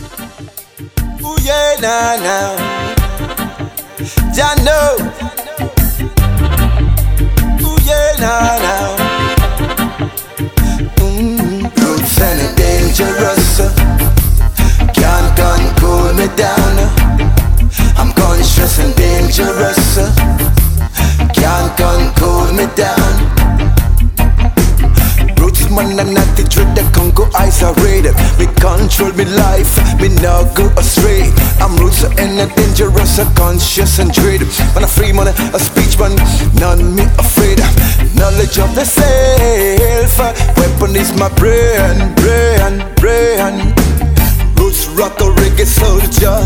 Ooh yeah, nah, nah. Jah know. Ooh yeah, nah, nah. Mm, roots and dangerous. uh, Can't control me down. I'm conscious and dangerous. The dread the Congo eyes are Me control me life, me now go astray. I'm roots and a dangerous, a conscious and dread. Man a free man, a speech man, none me afraid. Knowledge of the self, weapon is my brain, brain, brain. Roots rock a reggae soldier,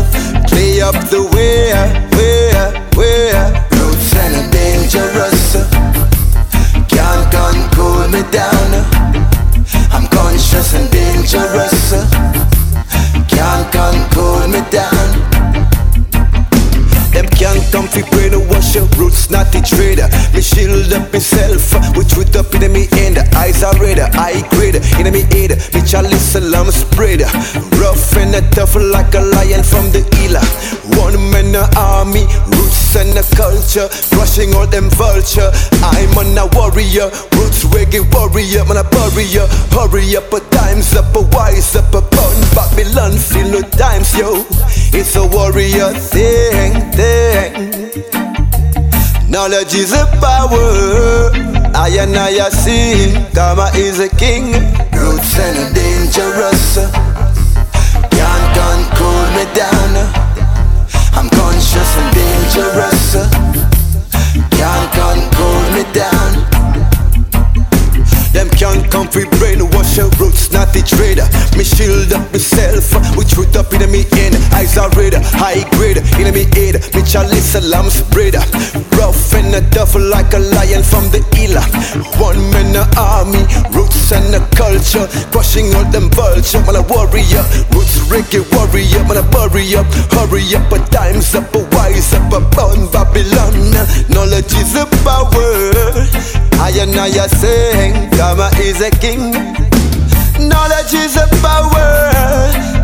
can't come fi brainwash your roots, not the trader. Me shield up myself with truth up in me end. Eyes are red, eye grade in me head. Me chalice salam spreader. Rough and tough like a lion from the Ila. Man a army, roots and a culture, crushing all them vulture. I'm on a warrior, roots reggae warrior, man a barrier. Hurry up, a time's up, a wise up, a pound Babylon, feel no times, yo. It's a warrior thing, thing. Knowledge is a power. I and I see. Karma is a king. Not the trader. Me shield up myself we truth up in me end. Eyes are red, high grade in me head. Me chalice a lamb spread. Rough and a duffel like a lion from the Ila. One man a army, roots and a culture, crushing all them vulture. Man a warrior, roots reggae warrior. Man a bury up, hurry up, a time's up, a wise up, a bound Babylon. Knowledge is a power. I and I are saying, is a king. Knowledge is a power.